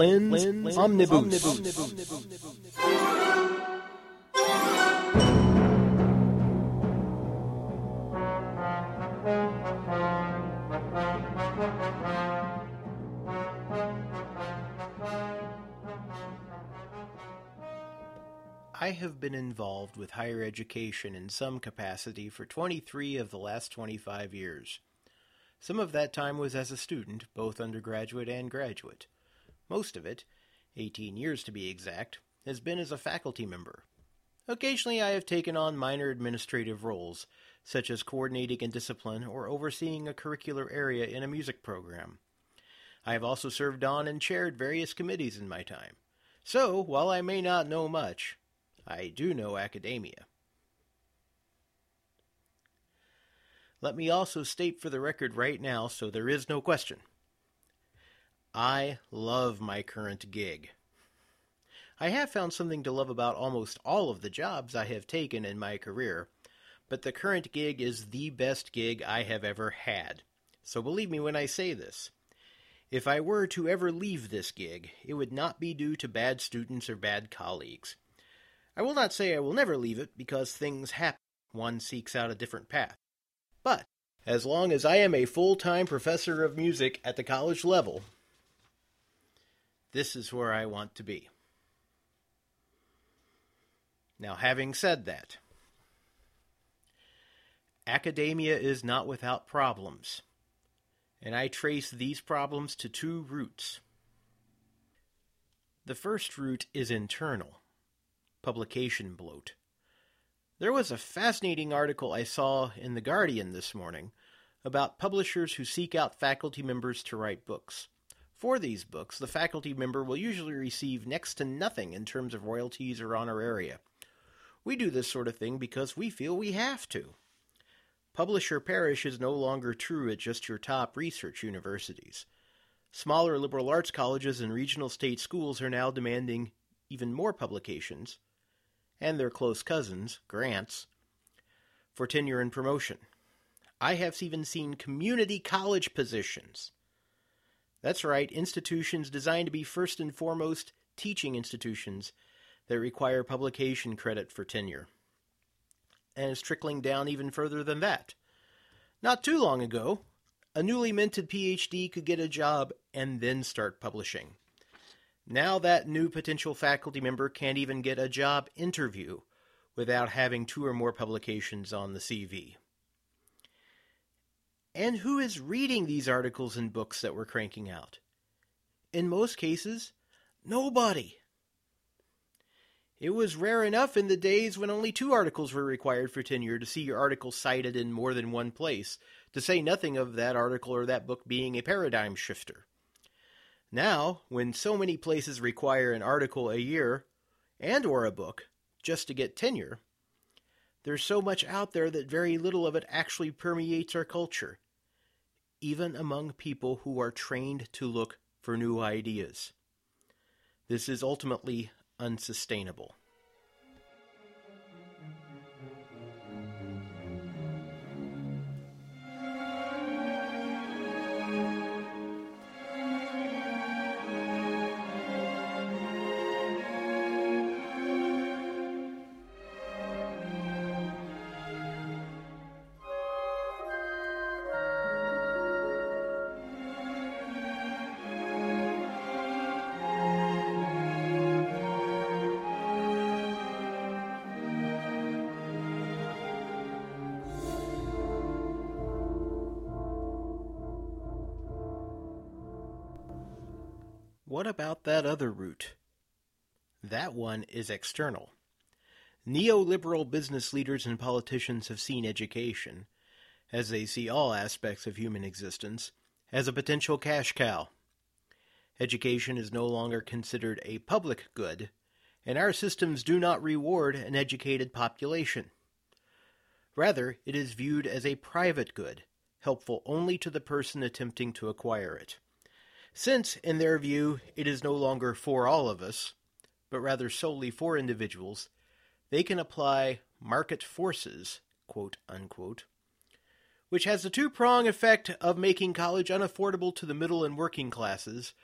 Flinn's, Flinn's Omnibus. Omnibus. I have been involved with higher education in some capacity for 23 of the last 25 years. Some of that time was as a student, both undergraduate and graduate. Most of it, 18 years to be exact, has been as a faculty member. Occasionally I have taken on minor administrative roles, such as coordinating a discipline or overseeing a curricular area in a music program. I have also served on and chaired various committees in my time. So, while I may not know much, I do know academia. Let me also state for the record right now, so there is no question. I love my current gig. I have found something to love about almost all of the jobs I have taken in my career, but the current gig is the best gig I have ever had. So believe me when I say this. If I were to ever leave this gig, it would not be due to bad students or bad colleagues. I will not say I will never leave it because things happen. One seeks out a different path. But as long as I am a full time professor of music at the college level, this is where I want to be. Now, having said that, academia is not without problems, and I trace these problems to two roots. The first root is internal publication bloat. There was a fascinating article I saw in The Guardian this morning about publishers who seek out faculty members to write books. For these books, the faculty member will usually receive next to nothing in terms of royalties or honoraria. We do this sort of thing because we feel we have to. Publish or perish is no longer true at just your top research universities. Smaller liberal arts colleges and regional state schools are now demanding even more publications and their close cousins, grants, for tenure and promotion. I have even seen community college positions. That's right, institutions designed to be first and foremost teaching institutions that require publication credit for tenure. And it's trickling down even further than that. Not too long ago, a newly minted PhD could get a job and then start publishing. Now that new potential faculty member can't even get a job interview without having two or more publications on the CV. And who is reading these articles and books that we're cranking out? In most cases, nobody. It was rare enough in the days when only two articles were required for tenure to see your article cited in more than one place, to say nothing of that article or that book being a paradigm shifter. Now, when so many places require an article a year and or a book just to get tenure, there's so much out there that very little of it actually permeates our culture, even among people who are trained to look for new ideas. This is ultimately unsustainable. What about that other route? That one is external. Neoliberal business leaders and politicians have seen education, as they see all aspects of human existence, as a potential cash cow. Education is no longer considered a public good, and our systems do not reward an educated population. Rather, it is viewed as a private good, helpful only to the person attempting to acquire it since, in their view, it is no longer for all of us, but rather solely for individuals, they can apply market forces, quote unquote, which has the two prong effect of making college unaffordable to the middle and working classes,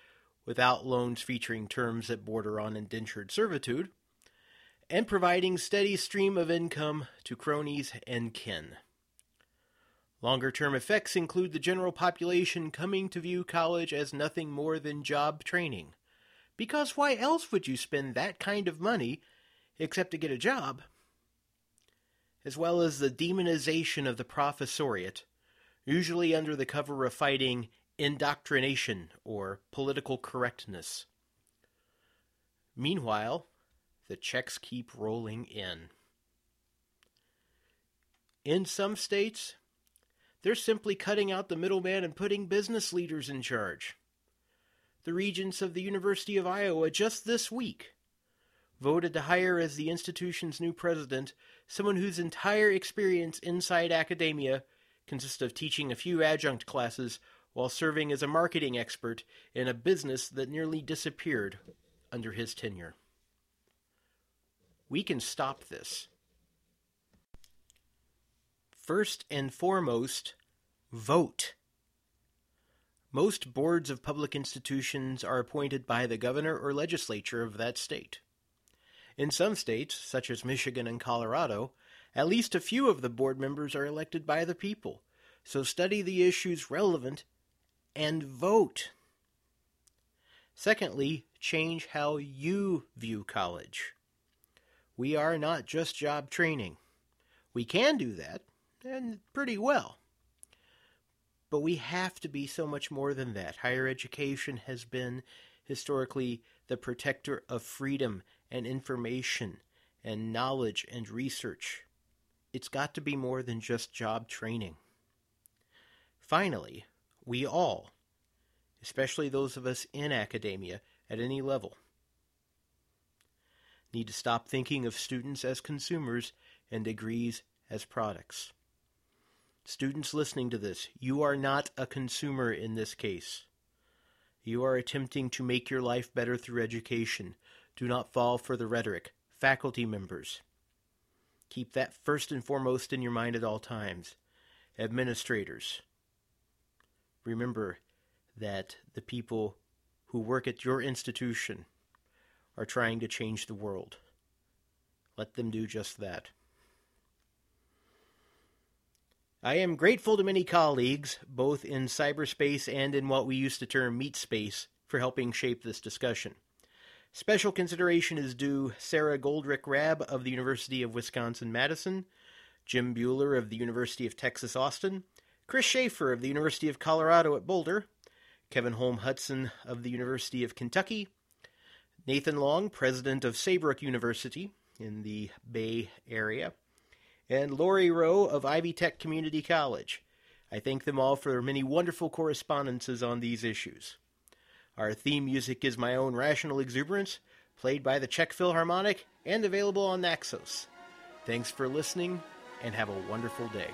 without loans featuring terms that border on indentured servitude, and providing steady stream of income to cronies and kin. Longer term effects include the general population coming to view college as nothing more than job training. Because why else would you spend that kind of money except to get a job? As well as the demonization of the professoriate, usually under the cover of fighting indoctrination or political correctness. Meanwhile, the checks keep rolling in. In some states, they're simply cutting out the middleman and putting business leaders in charge. The regents of the University of Iowa just this week voted to hire as the institution's new president someone whose entire experience inside academia consists of teaching a few adjunct classes while serving as a marketing expert in a business that nearly disappeared under his tenure. We can stop this. First and foremost, vote. Most boards of public institutions are appointed by the governor or legislature of that state. In some states, such as Michigan and Colorado, at least a few of the board members are elected by the people, so study the issues relevant and vote. Secondly, change how you view college. We are not just job training. We can do that, and pretty well. But we have to be so much more than that. Higher education has been historically the protector of freedom and information and knowledge and research. It's got to be more than just job training. Finally, we all, especially those of us in academia at any level, need to stop thinking of students as consumers and degrees as products. Students listening to this, you are not a consumer in this case. You are attempting to make your life better through education. Do not fall for the rhetoric. Faculty members, keep that first and foremost in your mind at all times. Administrators, remember that the people who work at your institution are trying to change the world. Let them do just that. I am grateful to many colleagues, both in cyberspace and in what we used to term meat space, for helping shape this discussion. Special consideration is due Sara Goldrick Rab of the University of Wisconsin Madison, Jim Buhler of the University of Texas Austin, Chris Schaefer of the University of Colorado at Boulder, Kevin Holm Hudson of the University of Kentucky, Nathan Long, president of Saybrook University in the Bay Area, and Lori Rowe of Ivy Tech Community College. I thank them all for their many wonderful correspondences on these issues. Our theme music is my own Rational Exuberance, played by the Czech Philharmonic and available on Naxos. Thanks for listening, and have a wonderful day.